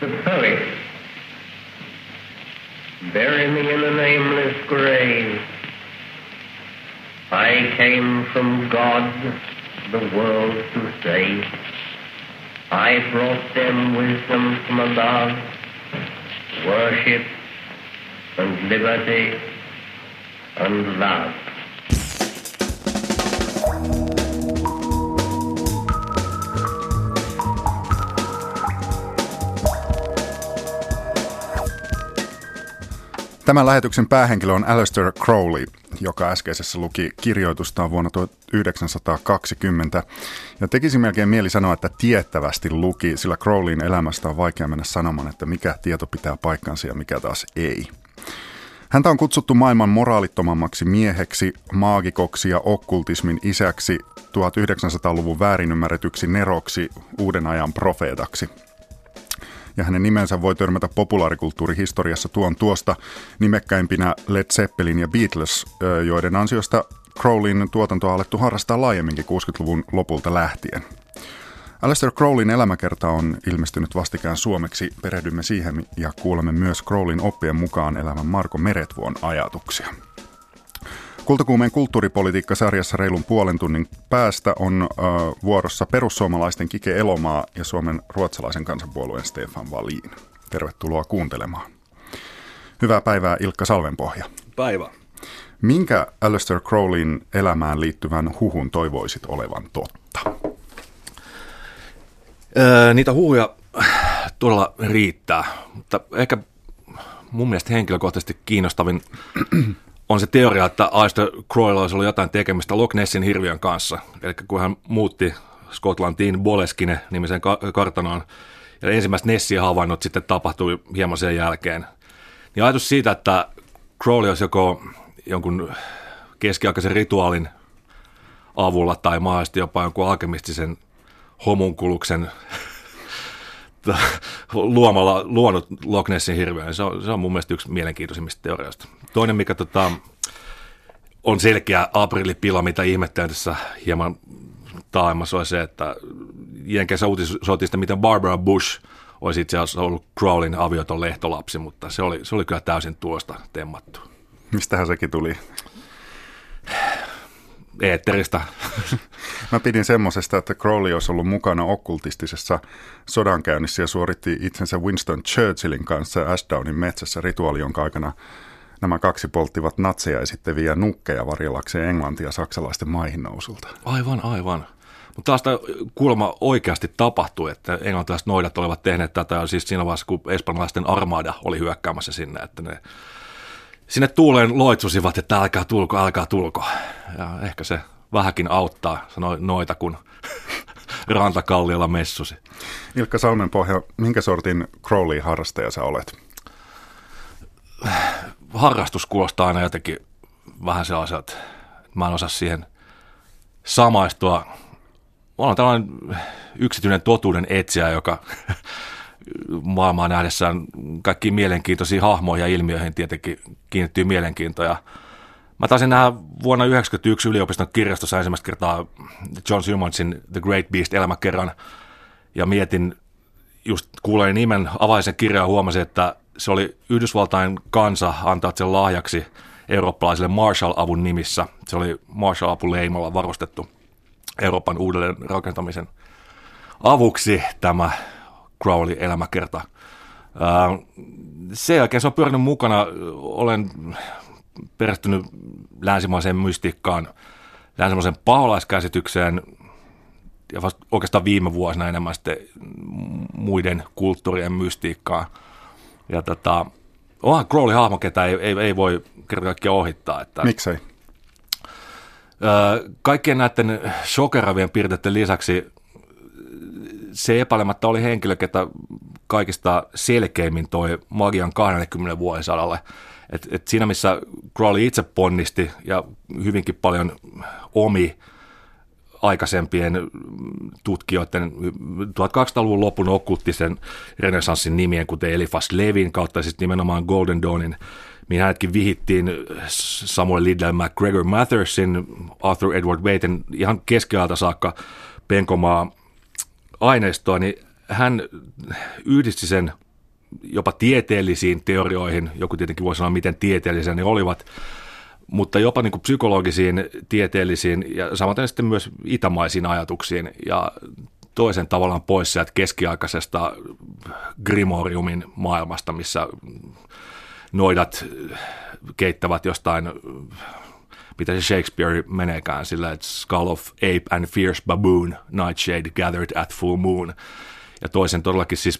the poet. Bury me in a nameless grave. I came from God, the world to save. I brought them wisdom from above, worship and liberty and love. Tämän lähetyksen päähenkilö on Alistair Crowley, joka äskeisessä luki kirjoitustaan vuonna 1920. Ja tekisi melkein mieli sanoa, että tiettävästi luki, sillä Crowleyin elämästä on vaikea mennä sanomaan, että mikä tieto pitää paikkansa ja mikä taas ei. Häntä on kutsuttu maailman moraalittomammaksi mieheksi, maagikoksi ja okkultismin isäksi, 1900-luvun väärinymmärretyksi neroksi, uuden ajan profeetaksi – ja hänen nimensä voi törmätä populaarikulttuurihistoriassa tuon tuosta nimekkäimpinä Led Zeppelin ja Beatles, joiden ansiosta Crowleyn tuotantoa alettu harrastaa laajemminkin 60-luvun lopulta lähtien. Alistair Crowleyn elämäkerta on ilmestynyt vastikään suomeksi. Perehdymme siihen ja kuulemme myös Crowleyn oppien mukaan elävän Marko Meretvuon ajatuksia. Kultakuumeen kulttuuripolitiikka-sarjassa reilun puolen tunnin päästä on äh, vuorossa perussuomalaisten Kike Elomaa ja Suomen ruotsalaisen kansanpuolueen Stefan Wallin. Tervetuloa kuuntelemaan. Hyvää päivää Ilkka Salvenpohja. Päivä. Minkä Alistair Crowleyn elämään liittyvän huhun toivoisit olevan totta? Öö, niitä huhuja todella riittää, mutta ehkä mun mielestä henkilökohtaisesti kiinnostavin on se teoria, että Aister Croylla olisi ollut jotain tekemistä Loch Nessin hirviön kanssa. Eli kun hän muutti Skotlantiin Boleskine nimisen kartanoon, ja ensimmäiset Nessin havainnot sitten tapahtui hieman sen jälkeen. Niin ajatus siitä, että Crowley olisi joko jonkun keskiaikaisen rituaalin avulla tai mahdollisesti jopa jonkun alkemistisen homunkuluksen luomalla luonut Loch Nessin hirveän. Se on, se on mun mielestä yksi mielenkiintoisimmista teorioista. Toinen, mikä tota, on selkeä aprilipila, mitä ihmettelen tässä hieman taemmassa, on se, että Jenkeissä uutisoitiin miten Barbara Bush olisi itse asiassa ollut Crowlin avioton lehtolapsi, mutta se oli, se oli kyllä täysin tuosta temmattu. Mistähän sekin tuli? Eetteristä. Mä pidin semmosesta, että Crowley olisi ollut mukana okkultistisessa sodankäynnissä ja suoritti itsensä Winston Churchillin kanssa Ashdownin metsässä rituaali, jonka aikana nämä kaksi polttivat natseja esittäviä nukkeja varjelakseen Englantia saksalaisten maihin nousulta. Aivan, aivan. Mutta taas kuulemma oikeasti tapahtui, että englantilaiset noidat olivat tehneet tätä siis siinä vaiheessa, kun espanjalaisten armada oli hyökkäämässä sinne, että ne sinne tuuleen loitsusivat, että älkää tulko, älkää tulko. Ja ehkä se vähänkin auttaa, sanoi noita, kun rantakalliolla messusi. Ilkka Salmenpohja, minkä sortin Crowley-harrastaja sä olet? Harrastus kuulostaa aina jotenkin vähän sellaiselta, että mä en osaa siihen samaistua. Mä olen tällainen yksityinen totuuden etsijä, joka maailmaa nähdessään kaikkiin mielenkiintoisiin hahmoihin ja ilmiöihin tietenkin kiinnittyy mielenkiintoja. Mä taisin nähdä vuonna 1991 yliopiston kirjastossa ensimmäistä kertaa John Simonsin The Great Beast elämäkerran ja mietin, just kuulee nimen, avaisen kirjaa ja huomasin, että se oli Yhdysvaltain kansa antaa sen lahjaksi eurooppalaiselle Marshall-avun nimissä. Se oli Marshall-apu leimalla varustettu Euroopan uudelleen rakentamisen avuksi tämä Crowley-elämäkerta. Sen jälkeen se on pyörinyt mukana. Olen perehtynyt länsimaiseen mystiikkaan, länsimaiseen paholaiskäsitykseen ja vasta oikeastaan viime vuosina enemmän sitten muiden kulttuurien mystiikkaa. Ja tota, onhan Crowley hahmo, ketä ei, ei, ei voi kerta kaikkiaan ohittaa. Että, Miksei? Kaikkien näiden shokeravien piirteiden lisäksi se epäilemättä oli henkilö, ketä kaikista selkeimmin toi magian 20 vuosisadalle. Et, et siinä missä Crowley itse ponnisti ja hyvinkin paljon omi aikaisempien tutkijoiden 1200-luvun lopun okkulttisen renessanssin nimien, kuten Eliphas Levin kautta siis nimenomaan Golden Dawnin, mihin hänetkin vihittiin Samuel Liddell McGregor Mathersin, Arthur Edward Waiten ihan keskiajalta saakka penkomaa aineistoa, niin hän yhdisti sen jopa tieteellisiin teorioihin, joku tietenkin voi sanoa, miten tieteellisiä ne olivat, mutta jopa niin kuin psykologisiin, tieteellisiin ja samaten sitten myös itämaisiin ajatuksiin ja toisen tavallaan pois sieltä keskiaikaisesta Grimoriumin maailmasta, missä noidat keittävät jostain, mitä se Shakespeare meneekään sillä, että Skull of Ape and Fierce Baboon, Nightshade gathered at full moon. Ja toisen todellakin siis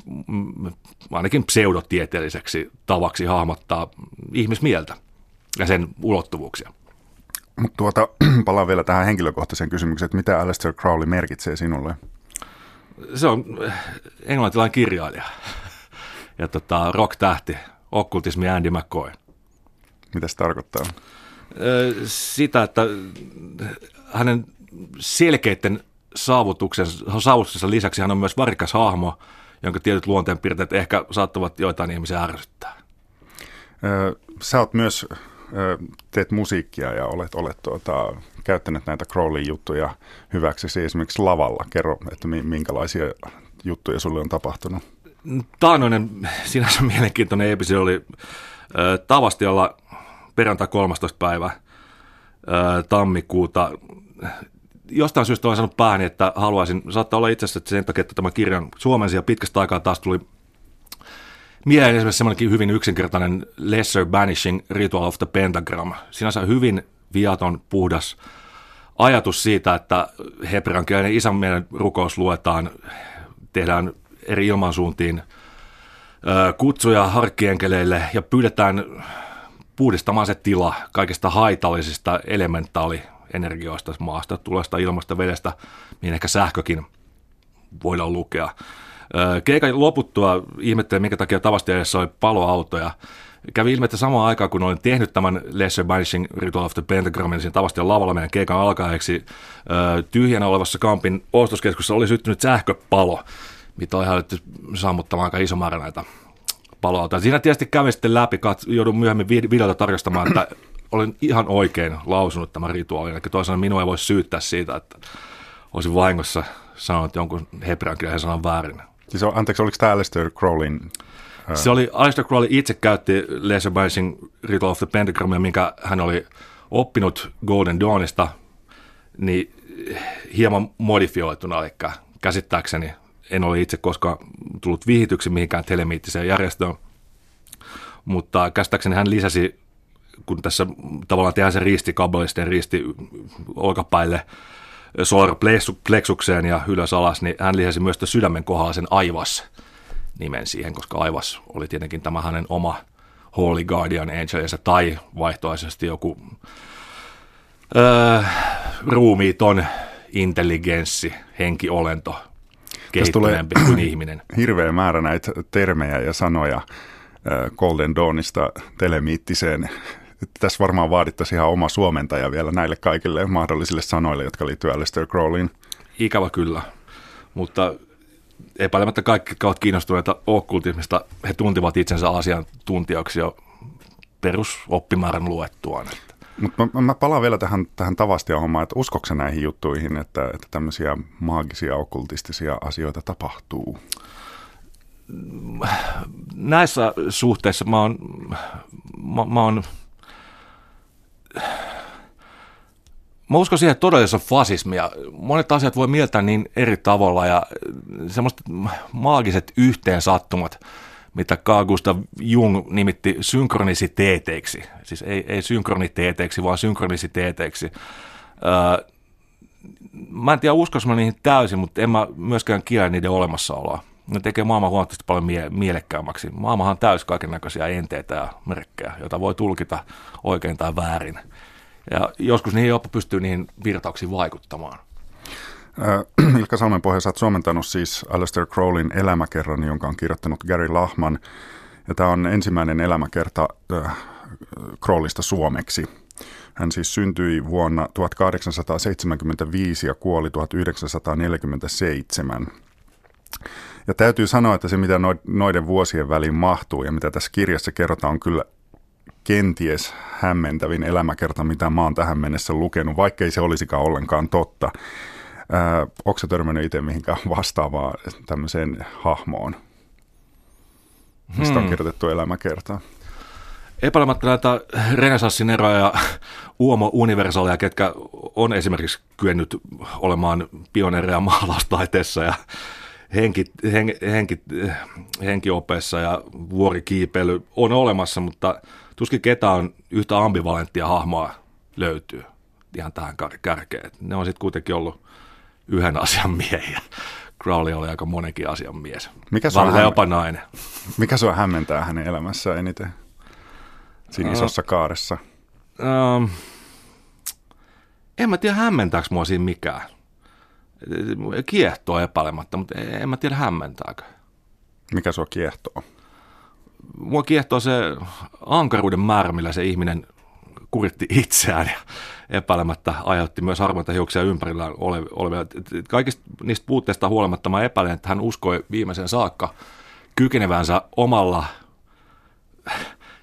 ainakin pseudotieteelliseksi tavaksi hahmottaa ihmismieltä ja sen ulottuvuuksia. Tuota, palaan vielä tähän henkilökohtaiseen kysymykseen, että mitä Aleister Crowley merkitsee sinulle? Se on englantilainen kirjailija ja tota, rock-tähti, okkultismi Andy McCoy. Mitä se tarkoittaa? Sitä, että hänen selkeiden saavutuksensa, saavutuksensa lisäksi hän on myös varikas hahmo, jonka tietyt luonteenpiirteet ehkä saattavat joitain ihmisiä ärsyttää. Sä oot myös, teet musiikkia ja olet, olet tuota, käyttänyt näitä Crowley-juttuja hyväksi esimerkiksi lavalla. Kerro, että minkälaisia juttuja sulle on tapahtunut. Taanoinen, sinänsä mielenkiintoinen episodi oli Tavastialla perjantai 13. päivä tammikuuta. Jostain syystä olen sanonut päähäni, että haluaisin, saattaa olla itse asiassa sen takia, että tämä kirjan suomensi ja pitkästä aikaa taas tuli mieleen esimerkiksi semmoinenkin hyvin yksinkertainen Lesser Banishing Ritual of the Pentagram. Sinänsä hyvin viaton, puhdas ajatus siitä, että hebreankielinen isän meidän rukous luetaan, tehdään eri ilmansuuntiin kutsuja harkkienkeleille ja pyydetään puhdistamaan se tila kaikista haitallisista elementaalienergioista, maasta, tulesta, ilmasta, vedestä, mihin ehkä sähkökin voidaan lukea. Keikan loputtua ihmettelin, minkä takia tavasti edessä oli paloautoja. Kävi ilme, että samaan aikaan, kun olin tehnyt tämän Lesser Banishing Ritual of the Pentagramin siinä tavasti lavalla meidän keikan alkaeksi, tyhjänä olevassa kampin ostoskeskuksessa oli syttynyt sähköpalo, mitä on ihan sammuttamaan aika iso määrä näitä paloautoja. Siinä tietysti kävin sitten läpi, joudun myöhemmin videota tarkastamaan, että olin ihan oikein lausunut tämän rituaalin. Eli toisaalta minua ei voi syyttää siitä, että olisin vahingossa sanonut jonkun hebrean kirjan sanan väärin. Siis on, anteeksi, oliko tämä Aleister Crowlin? Ää... Se oli, Aleister Crowley itse käytti Laser Binding Ritual of the Pentagramia, minkä hän oli oppinut Golden Dawnista, niin hieman modifioituna, eli käsittääkseni en ole itse koskaan tullut vihityksi mihinkään telemiittiseen järjestöön, mutta käsittääkseni hän lisäsi, kun tässä tavallaan tehdään se risti kabelisten risti olkapäille, plexukseen ja ylös alas, niin hän lisäsi myös sydämen kohdalla sen Aivas nimen siihen, koska Aivas oli tietenkin tämä hänen oma Holy Guardian Angelinsa tai vaihtoehtoisesti joku öö, ruumiiton intelligenssi, henkiolento, kehittyneempi kuin ihminen. Hirveä määrä näitä termejä ja sanoja Golden Dawnista telemiittiseen tässä varmaan vaadittaisiin ihan oma suomentaja vielä näille kaikille mahdollisille sanoille, jotka liittyvät Aleister Crowleyin. Ikävä kyllä, mutta epäilemättä kaikki, jotka ovat kiinnostuneita okkultismista, he tuntivat itsensä asiantuntijaksi jo perusoppimäärän luettuaan. Mutta mä, mä palaan vielä tähän, tähän tavastia hommaan, että uskoksen näihin juttuihin, että, että tämmöisiä maagisia, okkultistisia asioita tapahtuu? Näissä suhteissa mä oon, mä, mä oon Mä uskon siihen, että todellisuus on fasismia. Monet asiat voi mieltää niin eri tavalla ja semmoiset maagiset yhteensattumat, mitä Carl Gustav Jung nimitti synkronisiteeteiksi. Siis ei, ei synkroniteeteiksi, vaan synkronisiteeteiksi. Öö, mä en tiedä, uskoisi mä niihin täysin, mutta en mä myöskään kiellä niiden olemassaoloa. Ne tekee maailman huomattavasti paljon mie- mielekkäämmäksi. Maailmahan on täys kaiken näköisiä enteitä ja merkkejä, joita voi tulkita oikein tai väärin. Ja joskus niihin jopa pystyy niihin virtauksiin vaikuttamaan. Äh, Ilkka Salmenpohja, sä oot suomentanut siis Aleister Crowlin elämäkerran, jonka on kirjoittanut Gary Lahman. Ja tämä on ensimmäinen elämäkerta äh, Crowlista suomeksi. Hän siis syntyi vuonna 1875 ja kuoli 1947. Ja täytyy sanoa, että se mitä noiden vuosien väliin mahtuu ja mitä tässä kirjassa kerrotaan on kyllä kenties hämmentävin elämäkerta, mitä mä oon tähän mennessä lukenut, vaikkei se olisikaan ollenkaan totta. Onko se törmännyt itse mihinkään vastaavaan tämmöiseen hahmoon? mistä hmm. on kirjoitettu elämäkertaa. Epäilemättä näitä renesanssin eroja ja uomo-universaaleja, ketkä on esimerkiksi kyennyt olemaan pioneereja maalaustaiteessa ja henki, hen, henki, henkiopeessa ja vuorikiipeily on olemassa, mutta tuskin ketään on yhtä ambivalenttia hahmoa löytyy ihan tähän kärkeen. Ne on sitten kuitenkin ollut yhden asian miehiä. Crowley oli aika monenkin asian mies. Mikä se on jopa nainen. Mikä on hämmentää hänen elämässään eniten siinä uh, isossa kaaressa? Uh, en mä tiedä hämmentääkö mua siinä mikään. Kiehtoo epäilematta, mutta en mä tiedä hämmentääkö. Mikä on kiehtoo? Mua kiehtoo se ankaruuden määrä, millä se ihminen kuritti itseään ja epäilemättä aiheutti myös harmaita hiuksia ympärillä olevia. Kaikista niistä puutteista huolimatta mä epäilen, että hän uskoi viimeisen saakka kykenevänsä omalla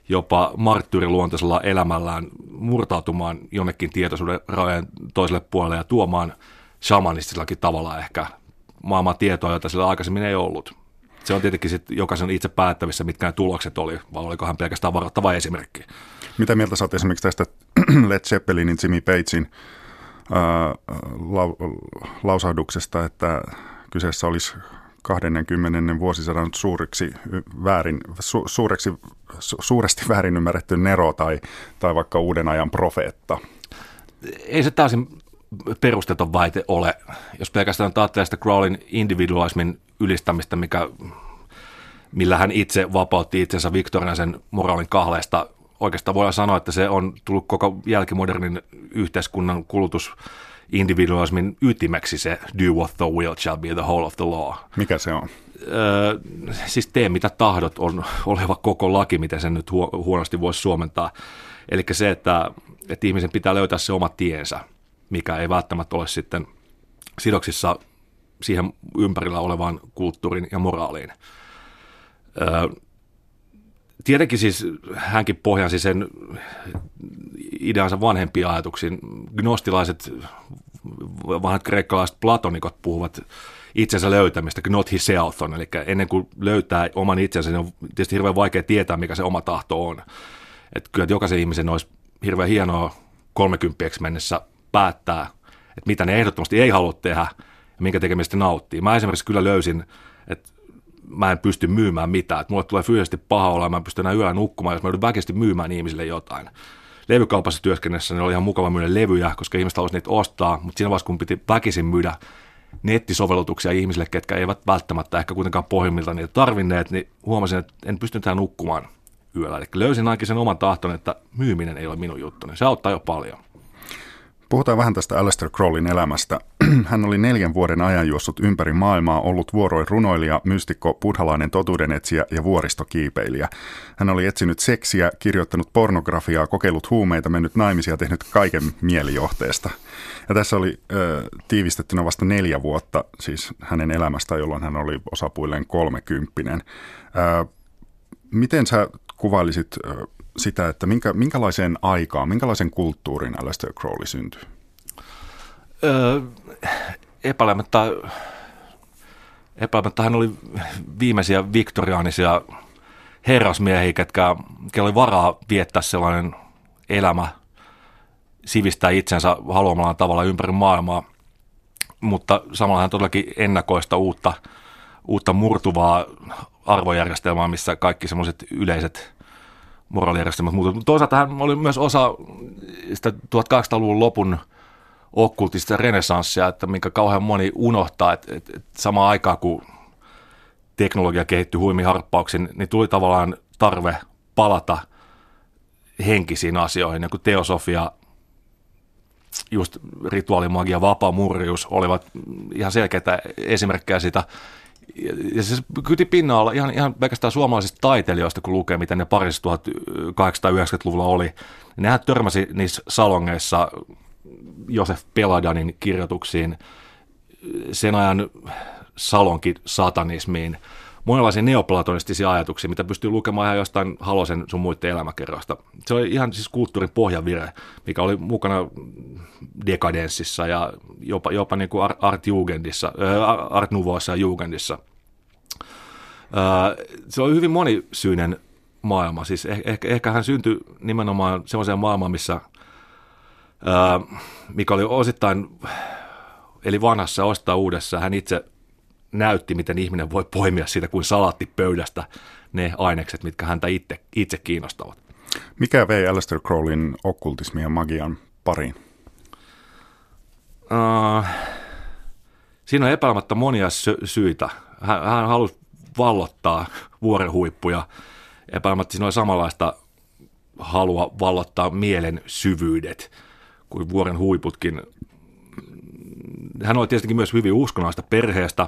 jopa marttyyriluontoisella elämällään murtautumaan jonnekin tietoisuuden rajojen toiselle puolelle ja tuomaan shamanistisellakin tavalla ehkä maailman tietoa, jota sillä aikaisemmin ei ollut. Se on tietenkin sitten jokaisen itse päättävissä, mitkä ne tulokset oli, vai oliko hän pelkästään varoittava esimerkki. Mitä mieltä oot esimerkiksi tästä Led Zeppelinin Jimmy Pagein lau- lausahduksesta, että kyseessä olisi 20. vuosisadan suuriksi väärin, su, suureksi, su, suuresti väärin ymmärretty Nero tai, tai vaikka uuden ajan profeetta? Ei se täysin perusteton väite ole. Jos pelkästään ajattelee sitä Crowlin individualismin ylistämistä, mikä, millä hän itse vapautti itsensä Victoriasen moraalin kahleesta oikeastaan voidaan sanoa, että se on tullut koko jälkimodernin yhteiskunnan kulutus individualismin ytimeksi se do what the will shall be the whole of the law. Mikä se on? Öö, siis tee mitä tahdot on oleva koko laki, miten sen nyt huonosti voisi suomentaa. Eli se, että, että ihmisen pitää löytää se oma tiensä, mikä ei välttämättä ole sitten sidoksissa siihen ympärillä olevaan kulttuuriin ja moraaliin. Öö, tietenkin siis hänkin pohjasi sen ideansa vanhempiin ajatuksiin. Gnostilaiset, vanhat kreikkalaiset platonikot puhuvat itsensä löytämistä, not himself on, eli ennen kuin löytää oman itsensä, niin on tietysti hirveän vaikea tietää, mikä se oma tahto on. Että kyllä että jokaisen ihmisen olisi hirveän hienoa 30 mennessä päättää, että mitä ne ehdottomasti ei halua tehdä ja minkä tekemistä nauttii. Mä esimerkiksi kyllä löysin, että mä en pysty myymään mitään. Että mulle tulee fyysisesti paha olla, mä en pysty enää yöllä nukkumaan, jos mä joudun väkeästi myymään ihmisille jotain. Levykaupassa työskennessä niin oli ihan mukava myydä levyjä, koska ihmiset halusivat niitä ostaa, mutta siinä vaiheessa kun piti väkisin myydä nettisovellutuksia ihmisille, ketkä eivät välttämättä ehkä kuitenkaan pohjimmilta niitä tarvinneet, niin huomasin, että en pysty tähän nukkumaan yöllä. Eli löysin ainakin sen oman tahton, että myyminen ei ole minun juttuni. Se auttaa jo paljon. Puhutaan vähän tästä Aleister Crowlin elämästä. Hän oli neljän vuoden ajan juossut ympäri maailmaa, ollut vuoroin runoilija, mystikko, buddhalainen totuudenetsijä ja vuoristokiipeilijä. Hän oli etsinyt seksiä, kirjoittanut pornografiaa, kokeillut huumeita, mennyt naimisia ja tehnyt kaiken mielijohteesta. Ja tässä oli ö, tiivistettynä vasta neljä vuotta siis hänen elämästä, jolloin hän oli osapuilleen kolmekymppinen. Ö, miten sä kuvailisit ö, sitä, että minkä, minkälaiseen aikaan, minkälaisen kulttuurin Aleister Crowley syntyi? Öö, epäilemättä, epäilemättä hän oli viimeisiä viktoriaanisia herrasmiehiä, ketkä, ketkä oli varaa viettää sellainen elämä, sivistää itsensä haluamallaan tavalla ympäri maailmaa, mutta samalla hän todellakin ennakoista uutta, uutta murtuvaa arvojärjestelmää, missä kaikki semmoiset yleiset moraalijärjestelmät muutu. Toisaalta hän oli myös osa sitä 1800-luvun lopun okkultista renesanssia, että minkä kauhean moni unohtaa, että, että, että samaan aikaan kun teknologia kehittyi huimiharppauksin, niin tuli tavallaan tarve palata henkisiin asioihin, niin kuin teosofia, just rituaalimagia, vapaa-murjuus olivat ihan selkeitä esimerkkejä siitä ja se kyti pinnalla ihan, ihan pelkästään suomalaisista taiteilijoista, kun lukee, miten ne parissa 1890-luvulla oli. Nehän törmäsi niissä salongeissa Josef Peladanin kirjoituksiin, sen ajan salonkin satanismiin, monenlaisia neoplatonistisia ajatuksia, mitä pystyy lukemaan ihan jostain Halosen sun muiden elämäkerroista. Se oli ihan siis kulttuurin pohjavire, mikä oli mukana dekadenssissa ja jopa, jopa niin kuin Art, Jugendissa, Art Nouveaussa ja Jugendissa. se on hyvin monisyinen maailma. Siis ehkä, ehkä, ehkä hän syntyi nimenomaan sellaiseen maailmaan, missä, mikä oli osittain, eli vanhassa osittain uudessa, hän itse näytti, miten ihminen voi poimia siitä kuin salaattipöydästä ne ainekset, mitkä häntä itse, itse kiinnostavat. Mikä vei Aleister Crowleyn okkultismin ja magian pariin? Uh, siinä on epäilemättä monia sy- syitä. Hän, hän halusi vallottaa vuoren huippuja. Epäilemättä siinä oli samanlaista halua vallottaa mielen syvyydet kuin vuoren huiputkin. Hän oli tietenkin myös hyvin uskonnollista perheestä,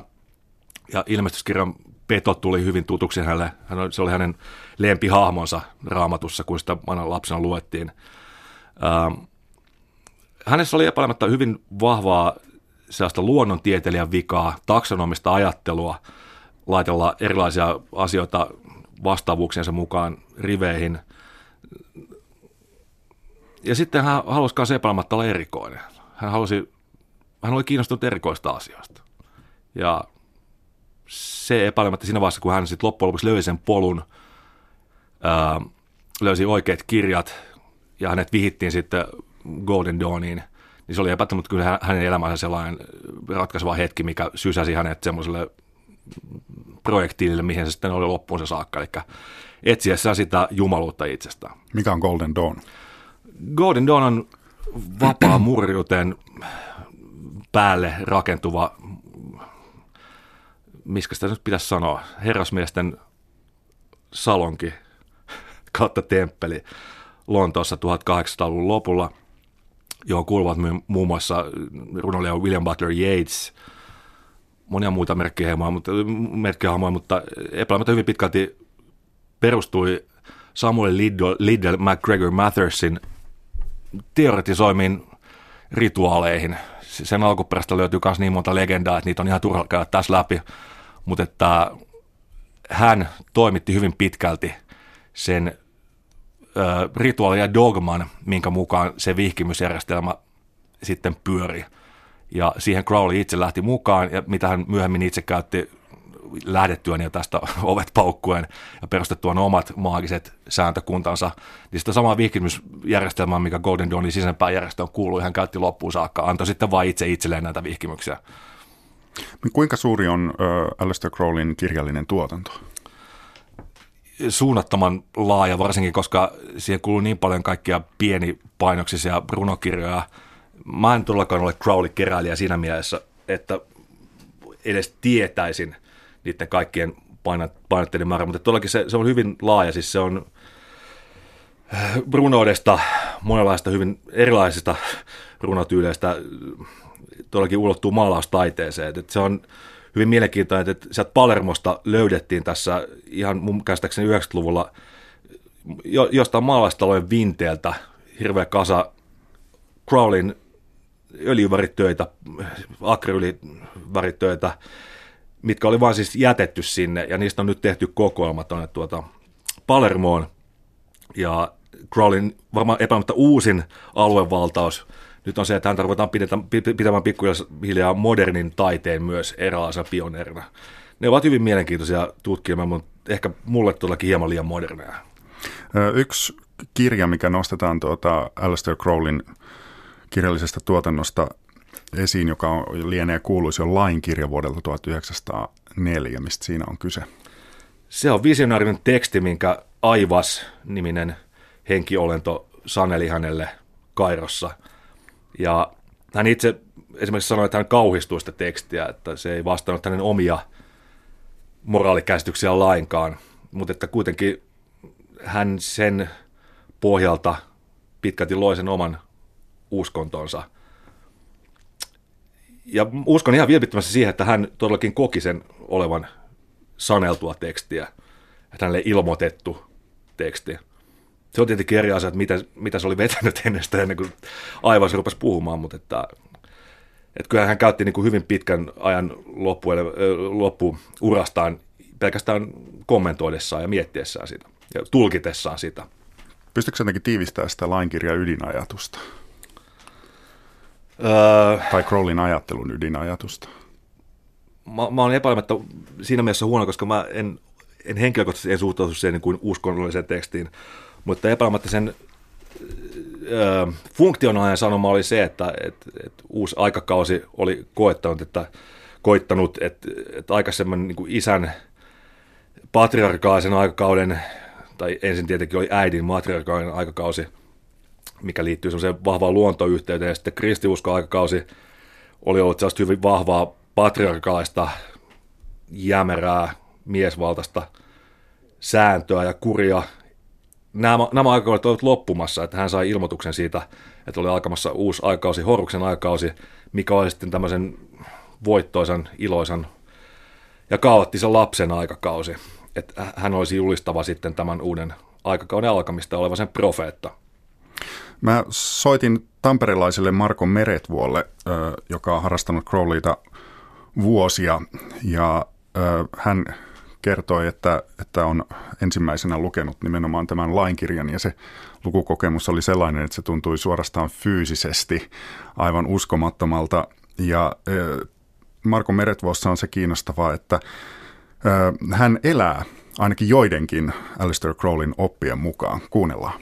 ja ilmestyskirjan Peto tuli hyvin tutuksi hänelle. Hän, se oli hänen lempihahmonsa raamatussa, kun sitä aina lapsena luettiin. Ähm, hänessä oli epäilemättä hyvin vahvaa sellaista luonnontieteilijän vikaa, taksonomista ajattelua, laitella erilaisia asioita vastaavuuksiensa mukaan riveihin. Ja sitten hän halusi myös epäilemättä olla erikoinen. Hän, halusi, hän oli kiinnostunut erikoista asioista. Ja se epäilemättä siinä vaiheessa, kun hän sitten loppujen lopuksi löysi sen polun, ää, löysi oikeat kirjat ja hänet vihittiin sitten Golden Dawniin, niin se oli epäilemättä kyllä hänen elämänsä sellainen ratkaiseva hetki, mikä sysäsi hänet semmoiselle projektiilille, mihin se sitten oli loppuun se saakka, eli etsiessään sitä jumaluutta itsestään. Mikä on Golden Dawn? Golden Dawn on vapaa murjuuteen päälle rakentuva miskä sitä nyt pitäisi sanoa, herrasmiesten salonki kautta temppeli Lontoossa 1800-luvun lopulla, johon kuuluvat muun muassa runoilija William Butler Yeats, monia muita merkkihahmoja, mutta, merkkihahmoja, mutta epäilemättä hyvin pitkälti perustui Samuel Liddell, Liddell McGregor Mathersin teoretisoimiin rituaaleihin. Sen alkuperäistä löytyy myös niin monta legendaa, että niitä on ihan turha käydä tässä läpi mutta että hän toimitti hyvin pitkälti sen ö, rituaali ja dogman, minkä mukaan se vihkimysjärjestelmä sitten pyöri. Ja siihen Crowley itse lähti mukaan, ja mitä hän myöhemmin itse käytti lähdettyään jo tästä ovet paukkuen ja perustettuaan omat maagiset sääntökuntansa, niin sitä samaa vihkimysjärjestelmää, mikä Golden Dawnin sisäänpäin järjestelmään kuului, hän käytti loppuun saakka, antoi sitten vain itse itselleen näitä vihkimyksiä. Kuinka suuri on Aleister Crowleyn kirjallinen tuotanto? Suunnattoman laaja, varsinkin koska siihen kuuluu niin paljon kaikkia pienipainoksisia runokirjoja. Mä en todellakaan ole Crowley-keräilijä siinä mielessä, että edes tietäisin niiden kaikkien painotteiden määrä, mutta todellakin se, se on hyvin laaja, siis se on runoudesta, monenlaista hyvin erilaisista runotyyleistä, todellakin ulottuu maalaustaiteeseen. Että se on hyvin mielenkiintoinen, että sieltä Palermosta löydettiin tässä ihan mun käsittääkseni 90-luvulla jostain maalaistalojen vinteeltä hirveä kasa Crowlin öljyväritöitä, akryyliväritöitä, mitkä oli vain siis jätetty sinne, ja niistä on nyt tehty kokoelma tuonne tuota Palermoon. Ja Crowlin varmaan epäimättä uusin aluevaltaus nyt on se, että häntä ruvetaan pitämään pikkuhiljaa modernin taiteen myös eräänlaisena pioneerina. Ne ovat hyvin mielenkiintoisia tutkijoita, mutta ehkä mulle todellakin hieman liian moderneja. Yksi kirja, mikä nostetaan tuota Alistair Crowlin kirjallisesta tuotannosta esiin, joka on, lienee kuuluisi on lain kirja vuodelta 1904, mistä siinä on kyse. Se on visionaarinen teksti, minkä Aivas-niminen henkiolento saneli hänelle Kairossa – ja hän itse esimerkiksi sanoi, että hän kauhistui sitä tekstiä, että se ei vastannut hänen omia moraalikäsityksiä lainkaan, mutta että kuitenkin hän sen pohjalta pitkälti loi sen oman uskontonsa. Ja uskon ihan vilpittömästi siihen, että hän todellakin koki sen olevan saneltua tekstiä, että hänelle ilmoitettu teksti se on tietenkin eri asia, että mitä, mitä se oli vetänyt ennen sitä, ennen kuin aivan se rupesi puhumaan, mutta että, että kyllähän hän käytti niin kuin hyvin pitkän ajan loppu, loppuurastaan pelkästään kommentoidessaan ja miettiessään sitä ja tulkitessaan sitä. Pystytkö jotenkin tiivistämään sitä lainkirja ydinajatusta? Öö, tai Crowlin ajattelun ydinajatusta? Mä, mä olen epäilemättä siinä mielessä huono, koska mä en en henkilökohtaisesti en suhtautu siihen niin kuin uskonnolliseen tekstiin, mutta epäilemättä sen ö, funktionaalinen sanoma oli se, että et, et uusi aikakausi oli koettanut, että, koittanut, että, että aikaisemman niin kuin isän patriarkaalisen aikakauden, tai ensin tietenkin oli äidin matriarkaalinen aikakausi, mikä liittyy semmoiseen vahvaan luontoyhteyteen, ja sitten kristiusko aikakausi oli ollut sellaista hyvin vahvaa patriarkaalista, jämerää, miesvaltaista sääntöä ja kuria. Nämä, nämä aikakaudet olivat loppumassa, että hän sai ilmoituksen siitä, että oli alkamassa uusi aikausi, Horuksen aikausi, mikä oli sitten tämmöisen voittoisan, iloisan ja kaoottisen lapsen aikakausi. Että hän olisi julistava sitten tämän uuden aikakauden alkamista oleva sen profeetta. Mä soitin tamperelaiselle Marko Meretvuolle, joka on harrastanut Crowleyta vuosia, ja hän kertoi, että, että on ensimmäisenä lukenut nimenomaan tämän lainkirjan ja se lukukokemus oli sellainen, että se tuntui suorastaan fyysisesti aivan uskomattomalta. Ja Marko Meretvuossa on se kiinnostavaa, että hän elää ainakin joidenkin Alistair Crowlin oppien mukaan. Kuunnellaan.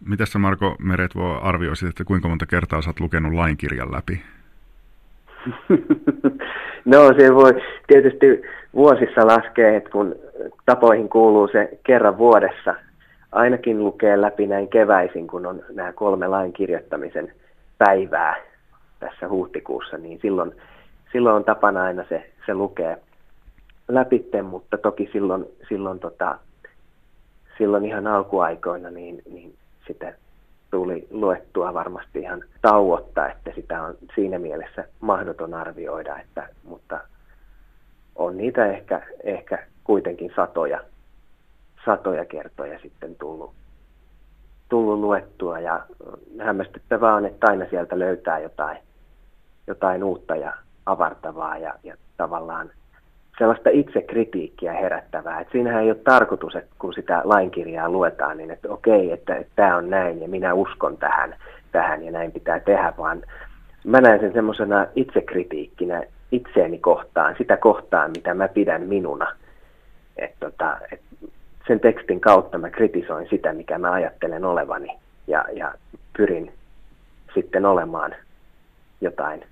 Miten sä Marko Meretvuo arvioisit, että kuinka monta kertaa sä oot lukenut lainkirjan läpi? no se voi tietysti vuosissa laskea, että kun tapoihin kuuluu se kerran vuodessa, ainakin lukee läpi näin keväisin, kun on nämä kolme lain kirjoittamisen päivää tässä huhtikuussa, niin silloin, silloin on tapana aina se, se lukee läpitte, mutta toki silloin, silloin, tota, silloin ihan alkuaikoina niin, niin sitä tuli luettua varmasti ihan tauotta, että sitä on siinä mielessä mahdoton arvioida, että, mutta on niitä ehkä, ehkä kuitenkin satoja, satoja kertoja sitten tullut, tullut luettua. Ja hämmästyttävää on, että aina sieltä löytää jotain, jotain uutta ja avartavaa ja, ja tavallaan sellaista itsekritiikkiä herättävää. Et siinähän ei ole tarkoitus, että kun sitä lainkirjaa luetaan, niin että okei, että, tämä on näin ja minä uskon tähän, tähän ja näin pitää tehdä, vaan mä näen sen semmoisena itsekritiikkinä itseeni kohtaan, sitä kohtaan, mitä mä pidän minuna. Et tota, et sen tekstin kautta mä kritisoin sitä, mikä mä ajattelen olevani ja, ja pyrin sitten olemaan jotain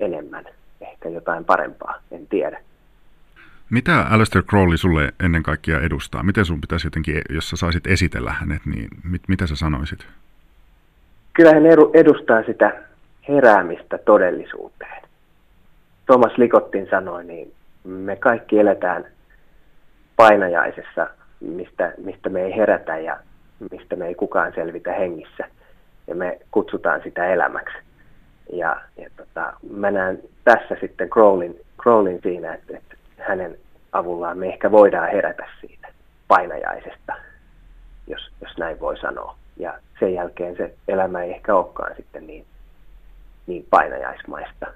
enemmän, ehkä jotain parempaa, en tiedä. Mitä Alistair Crowley sulle ennen kaikkea edustaa? Miten sun pitäisi jotenkin, jos sä saisit esitellä hänet, niin mit, mitä sä sanoisit? Kyllä hän edustaa sitä heräämistä todellisuuteen. Thomas Likottin sanoi, niin me kaikki eletään painajaisessa, mistä, mistä me ei herätä ja mistä me ei kukaan selvitä hengissä. Ja me kutsutaan sitä elämäksi. Ja, ja tota, mä näen tässä sitten Crowlin, Crowlin siinä, että, että hänen avullaan me ehkä voidaan herätä siitä painajaisesta, jos, jos näin voi sanoa. Ja sen jälkeen se elämä ei ehkä olekaan sitten niin, niin painajaismaista.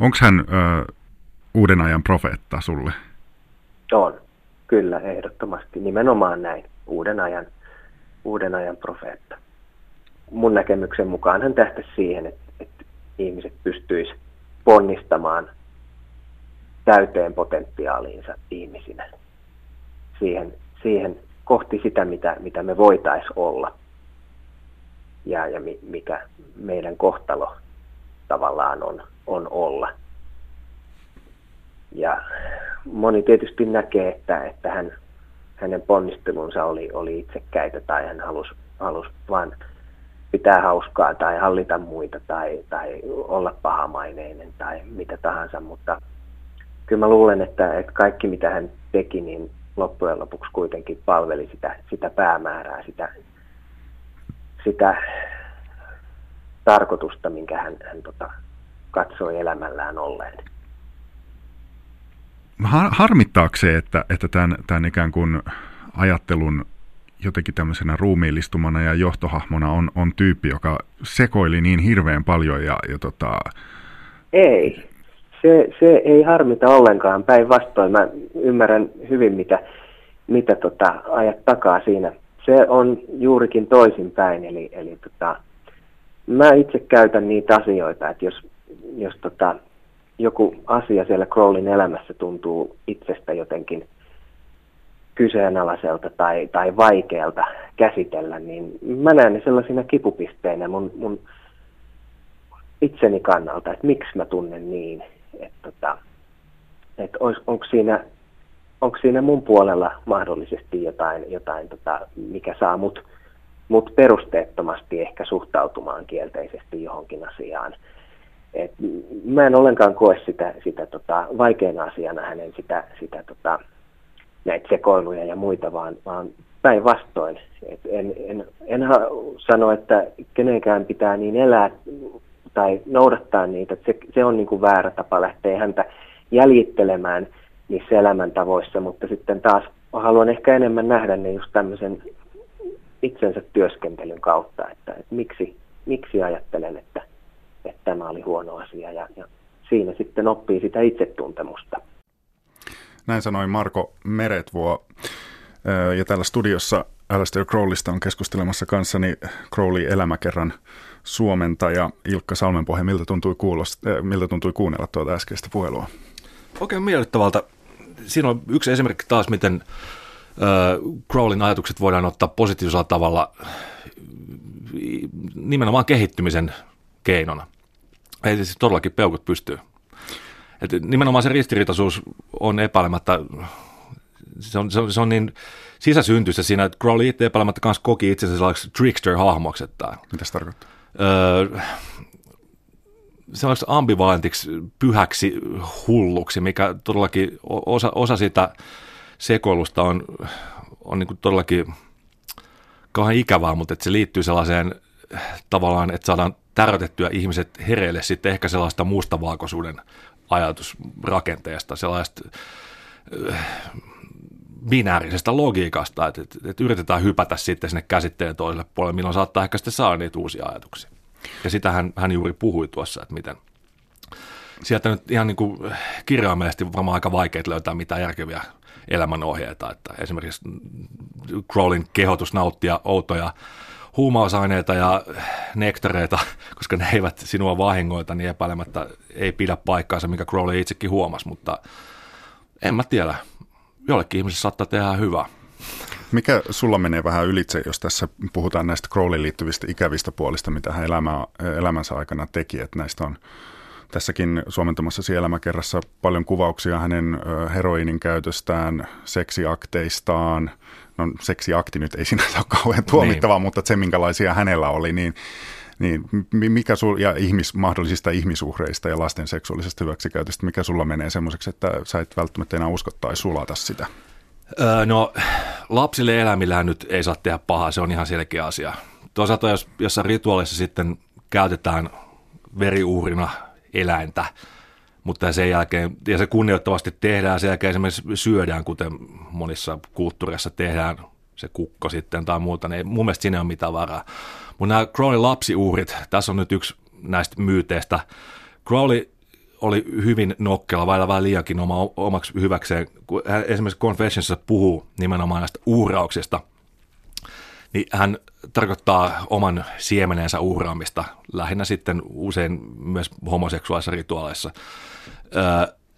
Onko hän ö, uuden ajan profeetta sulle? On, kyllä, ehdottomasti. Nimenomaan näin, uuden ajan, uuden ajan profeetta. Mun näkemyksen mukaan hän tähtäisi siihen, että, että ihmiset pystyisivät ponnistamaan täyteen potentiaaliinsa ihmisinä. Siihen, siihen kohti sitä, mitä, mitä me voitaisiin olla ja, ja mikä meidän kohtalo tavallaan on, on olla. Ja moni tietysti näkee, että, että hän, hänen ponnistelunsa oli, oli itsekäitä tai hän halusi, halusi vain pitää hauskaa tai hallita muita tai, tai olla pahamaineinen tai mitä tahansa, mutta kyllä mä luulen, että, että kaikki mitä hän teki, niin loppujen lopuksi kuitenkin palveli sitä, sitä päämäärää, sitä, sitä tarkoitusta, minkä hän, hän tota, katsoi elämällään olleen. Har, harmittaako se, että, että tämän, tämän ikään kuin ajattelun jotenkin tämmöisenä ruumiillistumana ja johtohahmona on, on tyyppi, joka sekoili niin hirveän paljon ja, ja tota... Ei, se, se ei harmita ollenkaan. Päinvastoin mä ymmärrän hyvin, mitä, mitä tota, ajat takaa siinä. Se on juurikin toisinpäin. Eli, eli tota, mä itse käytän niitä asioita, että jos, jos tota, joku asia siellä Crowlin elämässä tuntuu itsestä jotenkin kyseenalaiselta tai, tai vaikealta käsitellä, niin mä näen ne sellaisina kipupisteinä mun, mun itseni kannalta, että miksi mä tunnen niin, että, tota, että onko siinä, onko siinä mun puolella mahdollisesti jotain, jotain tota, mikä saa mut, mut perusteettomasti ehkä suhtautumaan kielteisesti johonkin asiaan. Et mä en ollenkaan koe sitä, sitä tota, vaikeana asiana hänen sitä, sitä tota, näitä sekoiluja ja muita, vaan, vaan päinvastoin. En, en, en sano, että kenenkään pitää niin elää tai noudattaa niitä. Se, se on niin kuin väärä tapa lähteä häntä jäljittelemään niissä elämäntavoissa, mutta sitten taas haluan ehkä enemmän nähdä ne just tämmöisen itsensä työskentelyn kautta, että, että miksi, miksi ajattelen, että, että tämä oli huono asia ja, ja siinä sitten oppii sitä itsetuntemusta. Näin sanoi Marko Meretvuo. Ja täällä studiossa Alastair Crowleysta on keskustelemassa kanssani Crowley elämäkerran suomentaja Ilkka Salmenpohja. Miltä tuntui, kuulost, äh, miltä tuntui kuunnella tuota äskeistä puhelua? Oikein miellyttävältä. Siinä on yksi esimerkki taas, miten äh, Crowlin ajatukset voidaan ottaa positiivisella tavalla nimenomaan kehittymisen keinona. Ei siis todellakin peukut pystyy. Et nimenomaan se ristiriitaisuus on epäilemättä, se on, se on, se on niin sisäsyntyistä siinä, että Crowley itse epäilemättä kanssa koki itsensä sellaiseksi trickster-hahmoksi. Mitä se tarkoittaa? Öö, sellaiseksi ambivalentiksi, pyhäksi hulluksi, mikä todellakin osa, osa sitä sekoilusta on, on niin todellakin kauhean ikävää, mutta että se liittyy sellaiseen tavallaan, että saadaan tärötettyä ihmiset hereille sitten ehkä sellaista mustavalkoisuuden ajatusrakenteesta, sellaista binäärisestä logiikasta, että, että, että yritetään hypätä sitten sinne käsitteen toiselle puolelle, milloin saattaa ehkä sitten saada niitä uusia ajatuksia. Ja sitä hän, hän juuri puhui tuossa, että miten sieltä nyt ihan niin kuin kirjaimellisesti varmaan aika vaikea löytää mitään järkeviä elämänohjeita, että esimerkiksi Crowlin kehotus nauttia outoja huumausaineita ja nektareita, koska ne eivät sinua vahingoita, niin epäilemättä ei pidä paikkaansa, mikä Crowley itsekin huomasi, mutta en mä tiedä. Jollekin ihmiselle saattaa tehdä hyvää. Mikä sulla menee vähän ylitse, jos tässä puhutaan näistä Crowleyin liittyvistä ikävistä puolista, mitä hän elämä, elämänsä aikana teki, että näistä on tässäkin suomentamassa elämäkerrassa paljon kuvauksia hänen heroinin käytöstään, seksiakteistaan, no seksiakti nyt ei sinänsä ole kauhean tuomittava, niin. mutta se minkälaisia hänellä oli, niin, niin mikä sul, ja ihmis, mahdollisista ihmisuhreista ja lasten seksuaalisesta hyväksikäytöstä, mikä sulla menee semmoiseksi, että sä et välttämättä enää usko tai sulata sitä? Öö, no lapsille elämillään nyt ei saa tehdä pahaa, se on ihan selkeä asia. Toisaalta jos jossain rituaalissa sitten käytetään veriuhrina eläintä, mutta sen jälkeen, ja se kunnioittavasti tehdään, sen jälkeen esimerkiksi syödään, kuten monissa kulttuureissa tehdään se kukko sitten tai muuta, niin mun mielestä siinä ei ole mitään varaa. Mutta nämä Crowley lapsiuhrit, tässä on nyt yksi näistä myyteistä. Crowley oli hyvin nokkela, vailla vähän liiankin oma, omaksi hyväkseen, kun hän esimerkiksi Confessionsa puhuu nimenomaan näistä uhrauksista, niin hän tarkoittaa oman siemenensä uhraamista, lähinnä sitten usein myös homoseksuaalisissa rituaaleissa.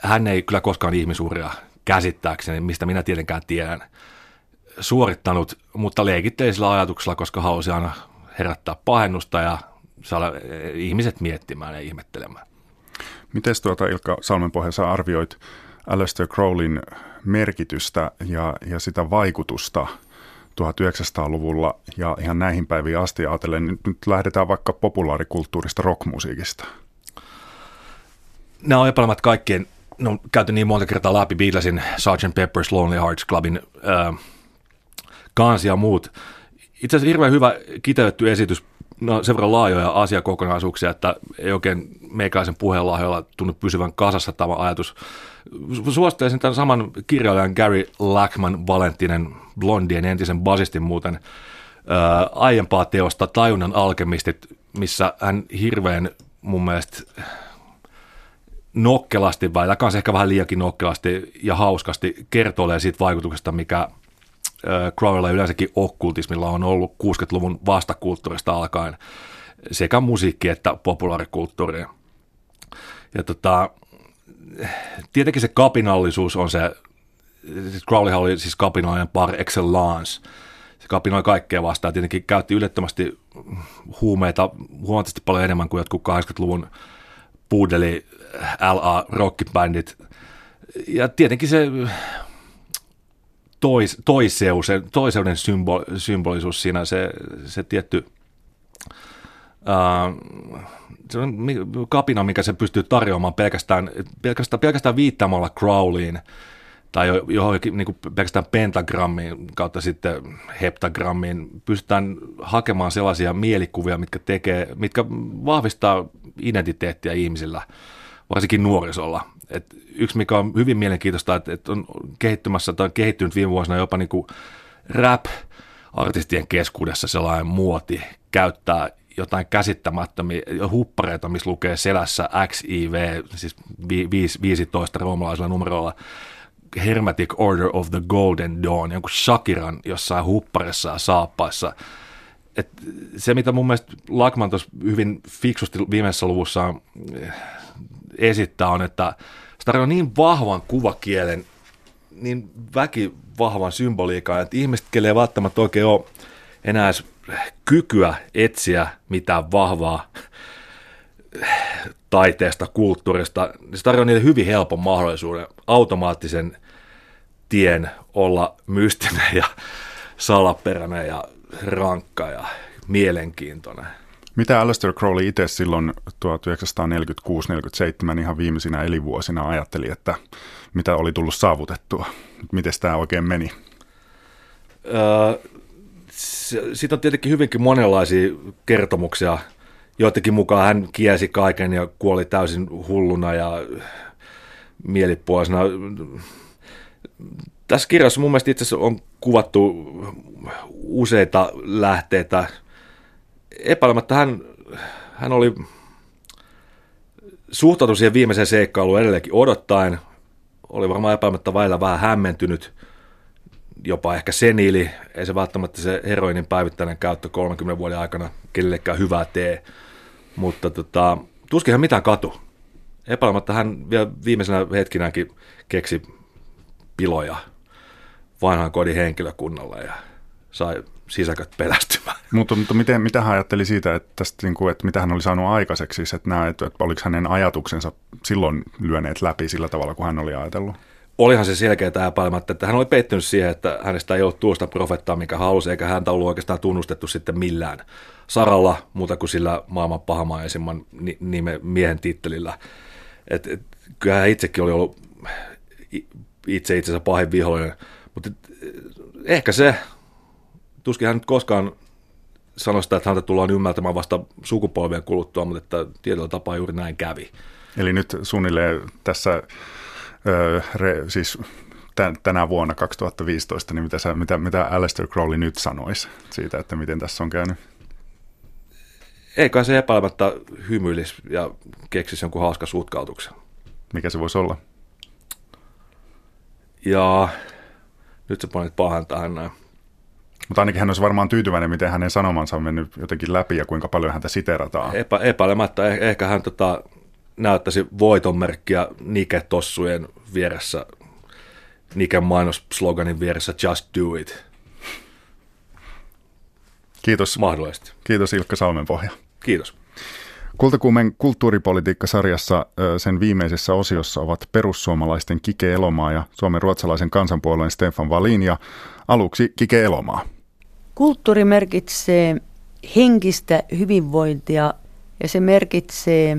Hän ei kyllä koskaan ihmisuhria käsittääkseni, mistä minä tietenkään tiedän, suorittanut, mutta leikitteisellä ajatuksella, koska halusi aina herättää pahennusta ja saada ihmiset miettimään ja ihmettelemään. Miten tuota Ilkka Salmenpohja sä arvioit Aleister Crowlin merkitystä ja, ja sitä vaikutusta 1900-luvulla ja ihan näihin päiviin asti ajatellen, nyt, nyt lähdetään vaikka populaarikulttuurista rockmusiikista. Nämä on epäilemättä kaikkien, no käyty niin monta kertaa läpi Beatlesin Sgt. Pepper's Lonely Hearts Clubin äh, kansi ja muut. Itse asiassa hirveän hyvä kiteytetty esitys, no sen verran laajoja asiakokonaisuuksia, että ei oikein meikäläisen puheenlahjoilla tunnu pysyvän kasassa tämä ajatus. Suosittelisin tämän saman kirjailijan Gary Lackman Valentinen Blondien entisen basistin muuten ää, aiempaa teosta Tajunnan alkemistit, missä hän hirveän mun mielestä nokkelasti, vai kanssa ehkä vähän liiankin nokkelasti ja hauskasti kertoo siitä vaikutuksesta, mikä Crowella yleensäkin okkultismilla on ollut 60-luvun vastakulttuurista alkaen sekä musiikki että populaarikulttuuri. Ja tota, tietenkin se kapinallisuus on se, siis Crowleyhan oli siis kapinallinen par excellence. Se kapinoi kaikkea vastaan. Tietenkin käytti ylettömästi huumeita huomattavasti paljon enemmän kuin jotkut 80-luvun puudeli LA rockibändit. Ja tietenkin se tois, toiseus, toiseuden symbol, symbolisuus siinä, se, se tietty uh, se on kapina, mikä se pystyy tarjoamaan pelkästään, pelkästään, pelkästään viittaamalla Crowleyin tai johonkin niin pelkästään pentagrammiin kautta sitten heptagrammiin, pystytään hakemaan sellaisia mielikuvia, mitkä, tekee, mitkä vahvistaa identiteettiä ihmisillä, varsinkin nuorisolla. Et yksi, mikä on hyvin mielenkiintoista, että, että on kehittymässä tai on kehittynyt viime vuosina jopa niin kuin rap-artistien keskuudessa sellainen muoti käyttää jotain käsittämättömiä huppareita, missä lukee selässä XIV, siis 15 roomalaisella numerolla, Hermetic Order of the Golden Dawn, jonkun Shakiran jossain hupparissa ja saappaissa. Et se, mitä mun mielestä Lakman tuossa hyvin fiksusti viimeisessä luvussa esittää, on, että se tarjoaa niin vahvan kuvakielen, niin väkivahvan symboliikan, että ihmiset, kelle ei välttämättä oikein ole enää edes kykyä etsiä mitään vahvaa taiteesta, kulttuurista, se tarjoaa niille hyvin helpon mahdollisuuden, automaattisen tien olla mystinen ja salaperäinen ja rankka ja mielenkiintoinen. Mitä Aleister Crowley itse silloin 1946-47 ihan viimeisinä elinvuosina ajatteli, että mitä oli tullut saavutettua? Miten tämä oikein meni? Öö, siitä on tietenkin hyvinkin monenlaisia kertomuksia. Joitakin mukaan hän kiesi kaiken ja kuoli täysin hulluna ja mielipuolisena. Tässä kirjassa mun mielestä itse asiassa on kuvattu useita lähteitä. Epäilemättä hän, hän oli suhtautu siihen viimeiseen seikkailuun edelleenkin odottaen. Oli varmaan epäilemättä vailla vähän hämmentynyt – jopa ehkä seniili, ei se välttämättä se heroinin päivittäinen käyttö 30 vuoden aikana kenellekään hyvää tee, mutta tota, tuskinhan mitään katu. Epäilemättä hän vielä viimeisenä hetkinäkin keksi piloja vanhan kodin henkilökunnalle ja sai sisäköt pelästymään. Mutta, mutta miten, mitä hän ajatteli siitä, että, tästä, niin kuin, että mitä hän oli saanut aikaiseksi, että, nämä, että, että oliko hänen ajatuksensa silloin lyöneet läpi sillä tavalla, kuin hän oli ajatellut? olihan se selkeä tämä epäilemättä, että hän oli pettynyt siihen, että hänestä ei ollut tuosta profettaa, mikä halusi, eikä häntä ollut oikeastaan tunnustettu sitten millään saralla, muuta kuin sillä maailman pahamaisemman nime, miehen tittelillä. Et, et, kyllä hän itsekin oli ollut itse itsensä pahin vihollinen, mutta et, ehkä se, tuskin hän nyt koskaan sanoi sitä, että häntä tullaan ymmärtämään vasta sukupolvien kuluttua, mutta että tietyllä tapaa juuri näin kävi. Eli nyt suunnilleen tässä re, siis tänä vuonna 2015, niin mitä, sä, mitä, mitä Aleister Crowley nyt sanoisi siitä, että miten tässä on käynyt? Eikä se epäilemättä hymyilisi ja keksisi jonkun hauska sutkautuksen. Mikä se voisi olla? Ja nyt se panit pahan tähän näin. Mutta ainakin hän olisi varmaan tyytyväinen, miten hänen sanomansa on mennyt jotenkin läpi ja kuinka paljon häntä siterataan. Epä, epäilemättä. Eh, ehkä hän tota, näyttäisi voitonmerkkiä Nike-tossujen vieressä, Niken mainossloganin vieressä Just Do It. Kiitos. Mahdollisesti. Kiitos Ilkka Salmenpohja. Kiitos. Kultakuumen kulttuuripolitiikka-sarjassa sen viimeisessä osiossa ovat perussuomalaisten Kike Elomaa ja Suomen ruotsalaisen kansanpuolueen Stefan Valin ja aluksi Kike Elomaa. Kulttuuri merkitsee henkistä hyvinvointia ja se merkitsee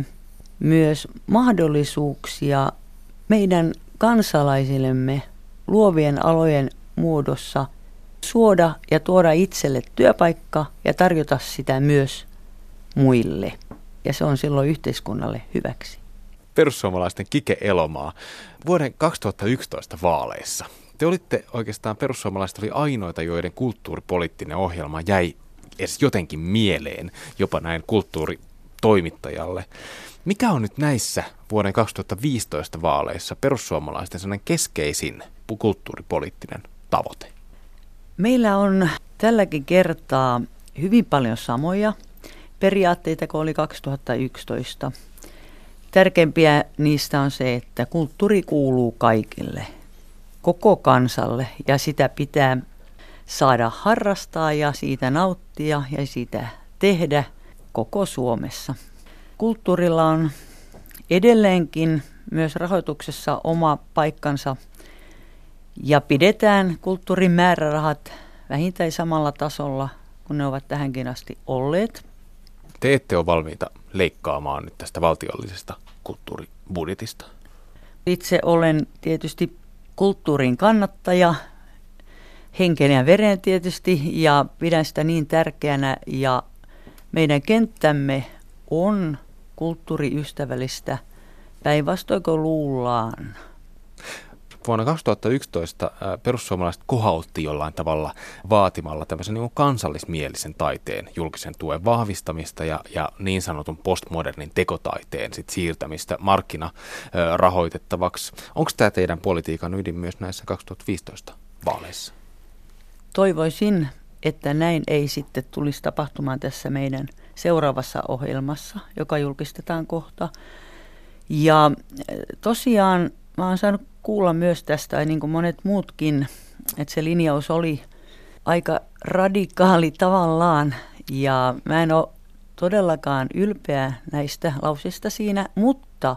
myös mahdollisuuksia meidän kansalaisillemme luovien alojen muodossa suoda ja tuoda itselle työpaikka ja tarjota sitä myös muille. Ja se on silloin yhteiskunnalle hyväksi. Perussuomalaisten Kike Elomaa. Vuoden 2011 vaaleissa te olitte oikeastaan, perussuomalaiset oli ainoita, joiden kulttuuripoliittinen ohjelma jäi edes jotenkin mieleen, jopa näin kulttuuritoimittajalle. Mikä on nyt näissä vuoden 2015 vaaleissa perussuomalaisten sellainen keskeisin kulttuuripoliittinen tavoite? Meillä on tälläkin kertaa hyvin paljon samoja periaatteita kuin oli 2011. tärkeimpiä niistä on se, että kulttuuri kuuluu kaikille, koko kansalle ja sitä pitää saada harrastaa ja siitä nauttia ja siitä tehdä koko Suomessa. Kulttuurilla on edelleenkin myös rahoituksessa oma paikkansa ja pidetään kulttuurin määrärahat vähintään samalla tasolla kuin ne ovat tähänkin asti olleet. Te ette ole valmiita leikkaamaan nyt tästä valtiollisesta kulttuuribudjetista? Itse olen tietysti kulttuurin kannattaja, henken ja veren tietysti, ja pidän sitä niin tärkeänä. Ja meidän kenttämme on kulttuuriystävällistä, päinvastoin kuin luullaan. Vuonna 2011 perussuomalaiset kohautti jollain tavalla vaatimalla tämmöisen niin kansallismielisen taiteen julkisen tuen vahvistamista ja, ja niin sanotun postmodernin tekotaiteen sit siirtämistä markkinarahoitettavaksi. Onko tämä teidän politiikan ydin myös näissä 2015 vaaleissa? Toivoisin, että näin ei sitten tulisi tapahtumaan tässä meidän seuraavassa ohjelmassa, joka julkistetaan kohta. Ja tosiaan mä oon saanut kuulla myös tästä, niin kuin monet muutkin, että se linjaus oli aika radikaali tavallaan. Ja mä en ole todellakaan ylpeä näistä lausista siinä, mutta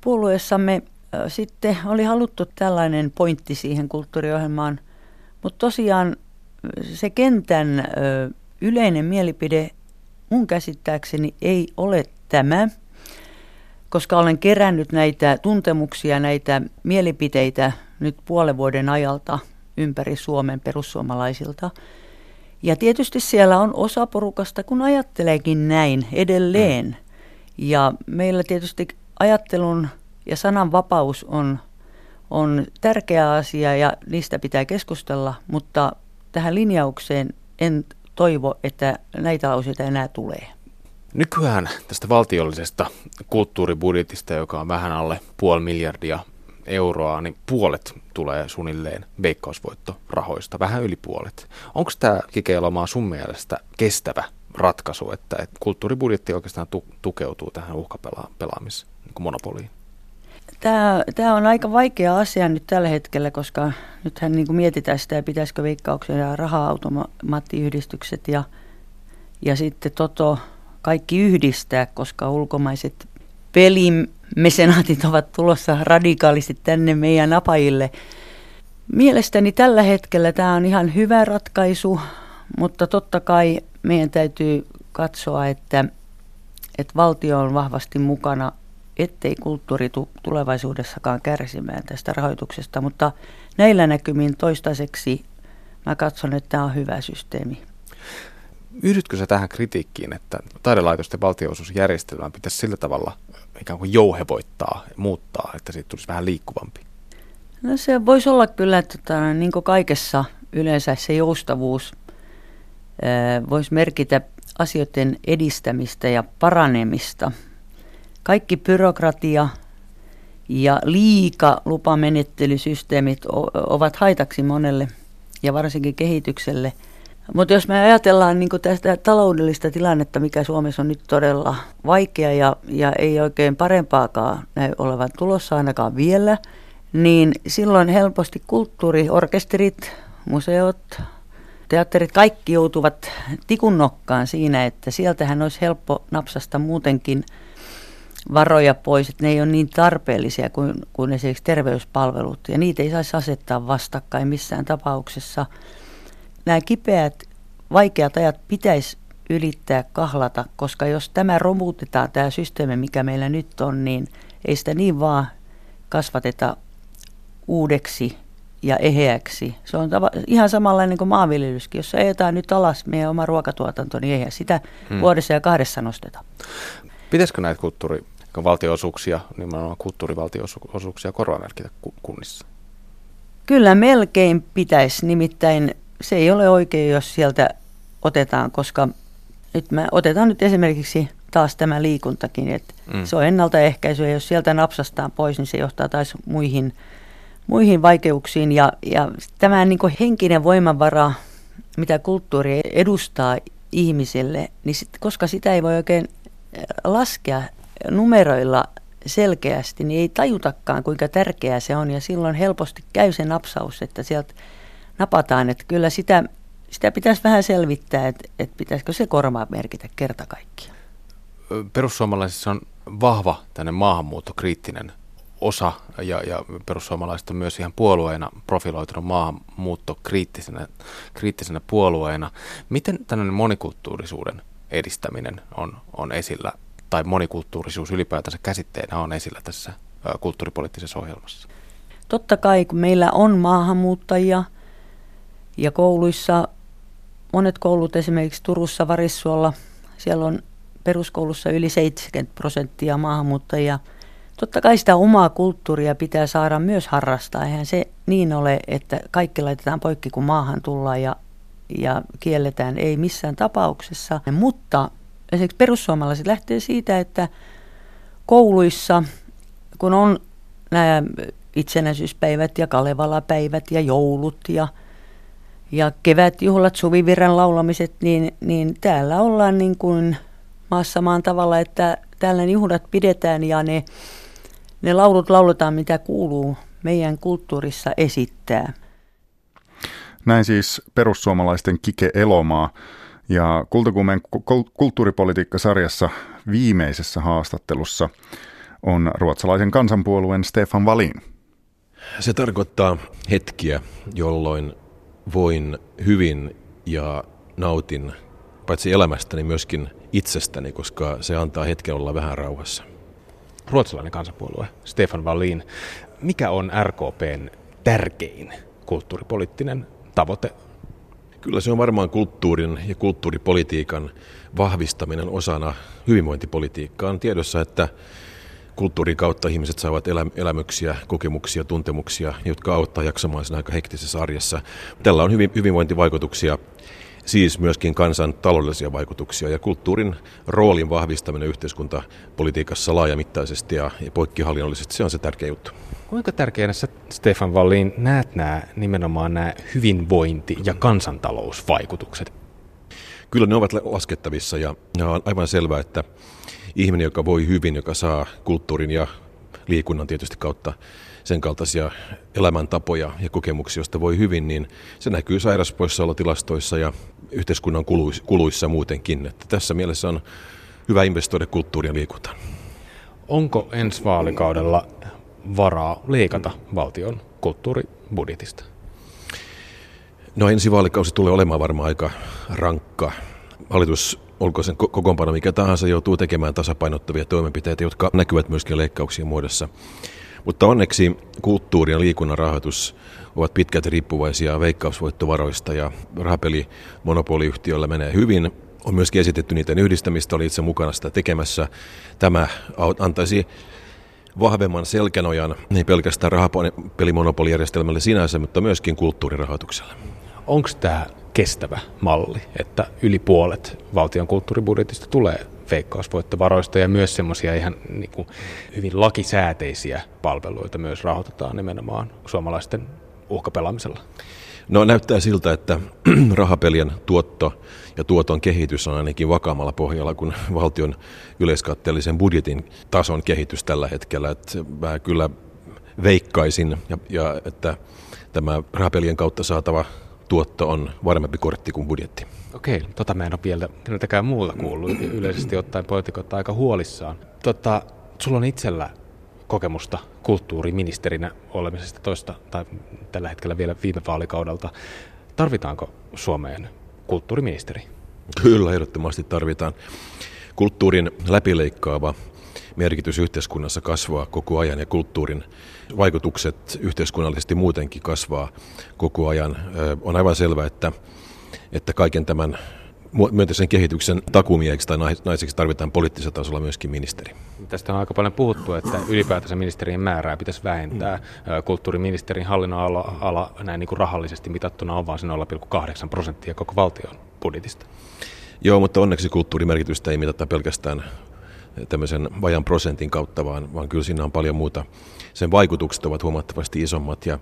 puolueessamme sitten oli haluttu tällainen pointti siihen kulttuuriohjelmaan. Mutta tosiaan se kentän yleinen mielipide mun käsittääkseni ei ole tämä – koska olen kerännyt näitä tuntemuksia, näitä mielipiteitä nyt puolen vuoden ajalta ympäri Suomen perussuomalaisilta. Ja tietysti siellä on osa porukasta, kun ajatteleekin näin edelleen. Mm. Ja meillä tietysti ajattelun ja sananvapaus on, on tärkeä asia ja niistä pitää keskustella, mutta tähän linjaukseen en toivo, että näitä lauseita enää tulee. Nykyään tästä valtiollisesta kulttuuribudjetista, joka on vähän alle puoli miljardia euroa, niin puolet tulee suunnilleen veikkausvoittorahoista, vähän yli puolet. Onko tämä Kikeilomaa sun mielestä kestävä ratkaisu, että, kulttuuribudjetti oikeastaan tu- tukeutuu tähän uhkapelaamismonopoliin? Niin tämä, tämä on aika vaikea asia nyt tällä hetkellä, koska nythän niin kuin mietitään sitä, pitäisikö veikkauksen ja raha-automaattiyhdistykset ja, ja sitten Toto kaikki yhdistää, koska ulkomaiset pelimesenaatit ovat tulossa radikaalisti tänne meidän apajille. Mielestäni tällä hetkellä tämä on ihan hyvä ratkaisu, mutta totta kai meidän täytyy katsoa, että, että valtio on vahvasti mukana, ettei kulttuuri tulevaisuudessakaan kärsimään tästä rahoituksesta, mutta näillä näkymin toistaiseksi mä katson, että tämä on hyvä systeemi. Yhdytkö sä tähän kritiikkiin, että taidelaitosten valtionosuusjärjestelmää pitäisi sillä tavalla ikään kuin jouhevoittaa, muuttaa, että siitä tulisi vähän liikkuvampi? No se voisi olla kyllä, että tota, niin kuin kaikessa yleensä se joustavuus voisi merkitä asioiden edistämistä ja paranemista. Kaikki byrokratia ja liika lupamenettelysysteemit ovat haitaksi monelle ja varsinkin kehitykselle – mutta jos me ajatellaan niin tästä taloudellista tilannetta, mikä Suomessa on nyt todella vaikea ja, ja ei oikein parempaakaan näy olevan tulossa ainakaan vielä, niin silloin helposti kulttuuri, orkesterit, museot, teatterit, kaikki joutuvat tikun nokkaan siinä, että sieltähän olisi helppo napsasta muutenkin varoja pois, että ne ei ole niin tarpeellisia kuin, kuin esimerkiksi terveyspalvelut, ja niitä ei saisi asettaa vastakkain missään tapauksessa – nämä kipeät, vaikeat ajat pitäisi ylittää kahlata, koska jos tämä romutetaan, tämä systeemi, mikä meillä nyt on, niin ei sitä niin vaan kasvateta uudeksi ja eheäksi. Se on tava, ihan samanlainen kuin maanviljelyskin. Jos ajetaan nyt alas meidän oma ruokatuotanto, niin eihän sitä hmm. vuodessa ja kahdessa nosteta. Pitäisikö näitä kulttuuri, valtionosuuksia, nimenomaan kulttuurivaltionosuuksia korvamerkitä kunnissa? Kyllä melkein pitäisi, nimittäin se ei ole oikein, jos sieltä otetaan, koska nyt mä otetaan nyt esimerkiksi taas tämä liikuntakin, että mm. se on ennaltaehkäisy ja jos sieltä napsastaan pois, niin se johtaa taas muihin, muihin vaikeuksiin ja, ja tämä niin henkinen voimavara, mitä kulttuuri edustaa ihmiselle, niin sit, koska sitä ei voi oikein laskea numeroilla selkeästi, niin ei tajutakaan kuinka tärkeää se on ja silloin helposti käy se napsaus, että sieltä napataan, että kyllä sitä, sitä pitäisi vähän selvittää, että, että pitäisikö se kormaa merkitä kerta kaikkiaan. Perussuomalaisissa on vahva tänne maahanmuuttokriittinen osa ja, ja perussuomalaiset on myös ihan puolueena profiloitunut maahanmuuttokriittisenä kriittisenä puolueena. Miten tällainen monikulttuurisuuden edistäminen on, on esillä, tai monikulttuurisuus ylipäätänsä käsitteenä on esillä tässä kulttuuripoliittisessa ohjelmassa? Totta kai, kun meillä on maahanmuuttajia ja kouluissa, monet koulut esimerkiksi Turussa, Varissuolla, siellä on peruskoulussa yli 70 prosenttia maahanmuuttajia. Totta kai sitä omaa kulttuuria pitää saada myös harrastaa. Eihän se niin ole, että kaikki laitetaan poikki, kun maahan tullaan ja, ja kielletään. Ei missään tapauksessa. Mutta esimerkiksi perussuomalaiset lähtee siitä, että kouluissa, kun on nämä itsenäisyyspäivät ja Kalevala-päivät ja joulut ja, ja kevätjuhlat, suvivirran laulamiset, niin, niin täällä ollaan niin kuin maassa maan tavalla, että täällä juhlat pidetään ja ne, ne laulut lauletaan, mitä kuuluu meidän kulttuurissa esittää. Näin siis perussuomalaisten Kike Elomaa. Ja Kultakuumeen kulttuuripolitiikka-sarjassa viimeisessä haastattelussa on ruotsalaisen kansanpuolueen Stefan Valin. Se tarkoittaa hetkiä, jolloin voin hyvin ja nautin paitsi elämästäni myöskin itsestäni, koska se antaa hetken olla vähän rauhassa. Ruotsalainen kansanpuolue, Stefan Wallin. Mikä on RKPn tärkein kulttuuripoliittinen tavoite? Kyllä se on varmaan kulttuurin ja kulttuuripolitiikan vahvistaminen osana hyvinvointipolitiikkaa. On tiedossa, että kulttuurin kautta ihmiset saavat elämyksiä, kokemuksia, tuntemuksia, jotka auttaa jaksamaan sen aika hektisessä arjessa. Tällä on hyvin, hyvinvointivaikutuksia siis myöskin kansan taloudellisia vaikutuksia ja kulttuurin roolin vahvistaminen yhteiskuntapolitiikassa laajamittaisesti ja, poikkihallinnollisesti, se on se tärkeä juttu. Kuinka tärkeänä sä, Stefan Wallin, näet nämä nimenomaan nämä hyvinvointi- ja kansantalousvaikutukset? Kyllä ne ovat laskettavissa ja, ja on aivan selvää, että ihminen, joka voi hyvin, joka saa kulttuurin ja liikunnan tietysti kautta sen kaltaisia elämäntapoja ja kokemuksia, joista voi hyvin, niin se näkyy sairauspoissaolotilastoissa ja yhteiskunnan kuluissa muutenkin. Että tässä mielessä on hyvä investoida kulttuuria ja liikuntaan. Onko ensi vaalikaudella varaa leikata valtion kulttuuribudjetista? No ensi vaalikausi tulee olemaan varmaan aika rankka. Hallitus, olko sen kokoonpano mikä tahansa, joutuu tekemään tasapainottavia toimenpiteitä, jotka näkyvät myöskin leikkauksien muodossa. Mutta onneksi kulttuuri ja liikunnan rahoitus ovat pitkälti riippuvaisia veikkausvoittovaroista ja rahapeli monopoliyhtiöllä menee hyvin. On myöskin esitetty niiden yhdistämistä, oli itse mukana sitä tekemässä. Tämä antaisi vahvemman selkänojan, ei pelkästään rahapelimonopolijärjestelmälle sinänsä, mutta myöskin kulttuurirahoitukselle. Onko tämä kestävä malli, että yli puolet valtion kulttuuribudjetista tulee veikkausvoittovaroista ja myös semmoisia ihan niin kuin hyvin lakisääteisiä palveluita myös rahoitetaan nimenomaan suomalaisten uhkapelaamisella? No näyttää siltä, että rahapelien tuotto ja tuoton kehitys on ainakin vakaammalla pohjalla kuin valtion yleiskatteellisen budjetin tason kehitys tällä hetkellä. Että mä kyllä veikkaisin, ja, ja että tämä rahapelien kautta saatava tuotto on varmempi kortti kuin budjetti. Okei, tota mä en ole vielä keneltäkään muulla kuullut. Yleisesti ottaen poliitikot aika huolissaan. Tota, sulla on itsellä kokemusta kulttuuriministerinä olemisesta toista, tai tällä hetkellä vielä viime vaalikaudelta. Tarvitaanko Suomeen kulttuuriministeri? Kyllä, ehdottomasti tarvitaan. Kulttuurin läpileikkaava merkitys yhteiskunnassa kasvaa koko ajan ja kulttuurin vaikutukset yhteiskunnallisesti muutenkin kasvaa koko ajan. On aivan selvää, että, että kaiken tämän myönteisen kehityksen takumieheksi tai naiseksi tarvitaan poliittisella tasolla myöskin ministeri. Tästä on aika paljon puhuttu, että ylipäätänsä ministerien määrää pitäisi vähentää. Kulttuuriministerin hallinnon ala, ala näin niin kuin rahallisesti mitattuna on vain se 0,8 prosenttia koko valtion budjetista. Joo, mutta onneksi kulttuurimerkitystä ei mitata pelkästään tämmöisen vajan prosentin kautta, vaan, vaan kyllä siinä on paljon muuta. Sen vaikutukset ovat huomattavasti isommat ja,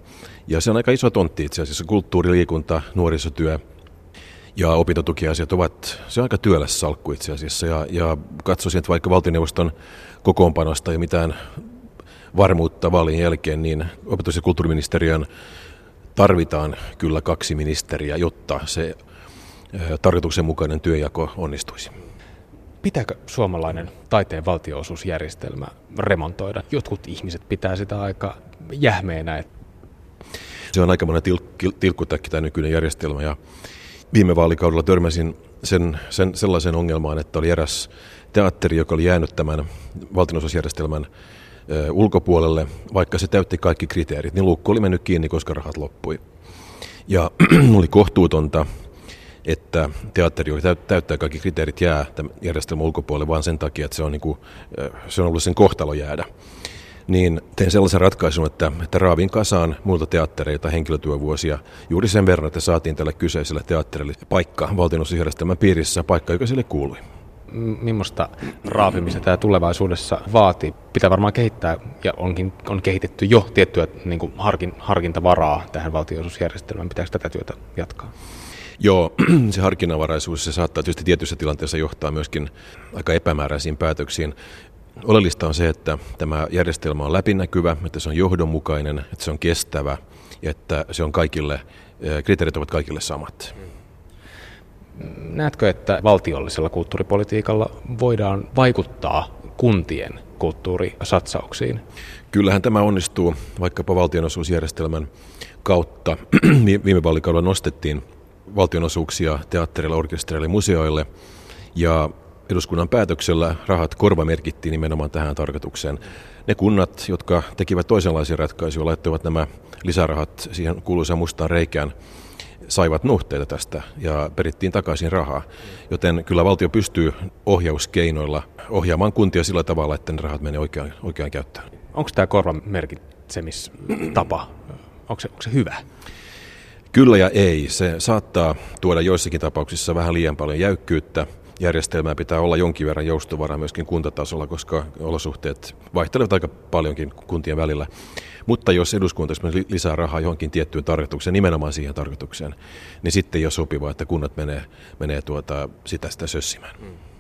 ja se on aika iso tontti itse asiassa. Kulttuuri, liikunta, nuorisotyö Ja opintotukiasiat ovat, se on aika työläs salkku itse asiassa. Ja, ja katsoisin, että vaikka valtioneuvoston kokoonpanosta ei mitään varmuutta vaalin jälkeen, niin opetus- ja kulttuuriministeriön tarvitaan kyllä kaksi ministeriä, jotta se tarkoituksenmukainen työjako onnistuisi. Pitääkö suomalainen taiteen valtionosuusjärjestelmä remontoida? Jotkut ihmiset pitää sitä aika jähmeenä. Se on aika monen til- tilkkutäkki tämä nykyinen järjestelmä ja viime vaalikaudella törmäsin sen, sen, sellaisen ongelmaan, että oli eräs teatteri, joka oli jäänyt tämän valtionosuusjärjestelmän ulkopuolelle, vaikka se täytti kaikki kriteerit, niin luukku oli mennyt kiinni, koska rahat loppui. Ja oli kohtuutonta, että teatteri, joka täyttää kaikki kriteerit, jää tämän järjestelmän ulkopuolelle vain sen takia, että se on, niin kuin, se on ollut sen kohtalo jäädä. Niin tein sellaisen ratkaisun, että, että raavin kasaan muilta teattereilta henkilötyövuosia juuri sen verran, että saatiin tälle kyseiselle teatterille paikka valtionosuusjärjestelmän piirissä, paikka, joka sille kuului millaista raapimista tämä tulevaisuudessa vaatii. Pitää varmaan kehittää, ja onkin on kehitetty jo tiettyä niin kuin harkin, harkintavaraa tähän valtionosuusjärjestelmään. Pitääkö tätä työtä jatkaa? Joo, se harkinnanvaraisuus se saattaa tietysti tietyissä tilanteissa johtaa myöskin aika epämääräisiin päätöksiin. Oleellista on se, että tämä järjestelmä on läpinäkyvä, että se on johdonmukainen, että se on kestävä ja että se on kaikille, kriteerit ovat kaikille samat. Näetkö, että valtiollisella kulttuuripolitiikalla voidaan vaikuttaa kuntien kulttuurisatsauksiin? Kyllähän tämä onnistuu vaikkapa valtionosuusjärjestelmän kautta. Viime vaalikaudella nostettiin valtionosuuksia teatterille, orkestereille, museoille ja eduskunnan päätöksellä rahat korvamerkittiin nimenomaan tähän tarkoitukseen. Ne kunnat, jotka tekivät toisenlaisia ratkaisuja, laittoivat nämä lisärahat siihen kuuluisaan mustaan reikään, saivat nuhteita tästä ja perittiin takaisin rahaa. Joten kyllä valtio pystyy ohjauskeinoilla ohjaamaan kuntia sillä tavalla, että ne rahat menee oikeaan, oikeaan käyttöön. Onko tämä korvamerkitsemistapa, onko se, onko se hyvä? Kyllä ja ei. Se saattaa tuoda joissakin tapauksissa vähän liian paljon jäykkyyttä. Järjestelmää pitää olla jonkin verran joustovara myöskin kuntatasolla, koska olosuhteet vaihtelevat aika paljonkin kuntien välillä. Mutta jos eduskunta lisää rahaa johonkin tiettyyn tarkoitukseen, nimenomaan siihen tarkoitukseen, niin sitten ei ole sopivaa, että kunnat menee, menee tuota, sitä sitä sössimään. Mm.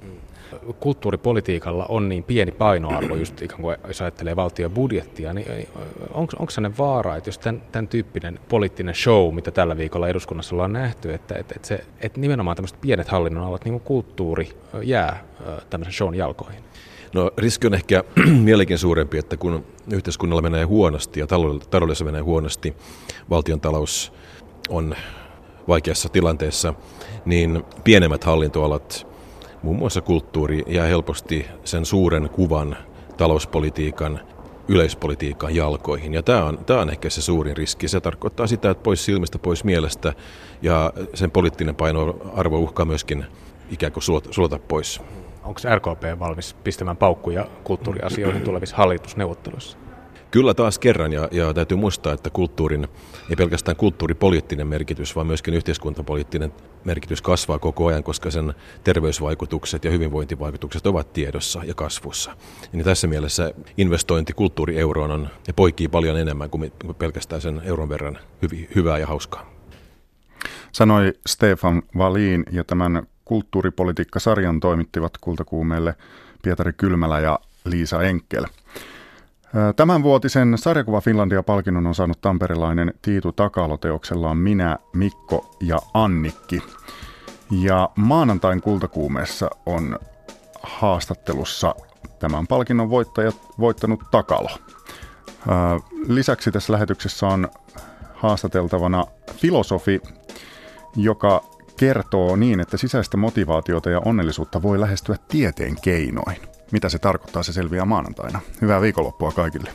Kulttuuripolitiikalla on niin pieni painoarvo, just ikään kuin jos ajattelee valtion budjettia, niin onko, onko sellainen vaara, että jos tämän, tämän tyyppinen poliittinen show, mitä tällä viikolla eduskunnassa ollaan nähty, että, että, että, se, että nimenomaan tämmöiset pienet hallinnonalat, niin kuin kulttuuri, jää tämmöisen shown jalkoihin? No riski on ehkä vieläkin suurempi, että kun yhteiskunnalla menee huonosti ja taloudessa menee huonosti, valtion talous on vaikeassa tilanteessa, niin pienemmät hallintoalat, muun muassa kulttuuri, jää helposti sen suuren kuvan talouspolitiikan yleispolitiikan jalkoihin. Ja tämä on, tämä on ehkä se suurin riski. Se tarkoittaa sitä, että pois silmistä, pois mielestä ja sen poliittinen painoarvo uhkaa myöskin ikään kuin sulata, sulata pois. Onko RKP valmis pistämään paukkuja kulttuuriasioihin tulevissa hallitusneuvotteluissa? Kyllä taas kerran, ja, ja täytyy muistaa, että kulttuurin, ei pelkästään kulttuuripoliittinen merkitys, vaan myöskin yhteiskuntapoliittinen merkitys kasvaa koko ajan, koska sen terveysvaikutukset ja hyvinvointivaikutukset ovat tiedossa ja kasvussa. Niin tässä mielessä investointi kulttuurieuroon on, ja poikii paljon enemmän kuin pelkästään sen euron verran hyvi, hyvää ja hauskaa. Sanoi Stefan Valin ja tämän kulttuuripolitiikka-sarjan toimittivat kultakuumeelle Pietari Kylmälä ja Liisa Enkel. Tämänvuotisen sarjakuva Finlandia-palkinnon on saanut tamperilainen Tiitu Takalo teoksellaan Minä, Mikko ja Annikki. Ja maanantain kultakuumeessa on haastattelussa tämän palkinnon voittajat, voittanut Takalo. Lisäksi tässä lähetyksessä on haastateltavana filosofi, joka kertoo niin, että sisäistä motivaatiota ja onnellisuutta voi lähestyä tieteen keinoin. Mitä se tarkoittaa, se selviää maanantaina. Hyvää viikonloppua kaikille.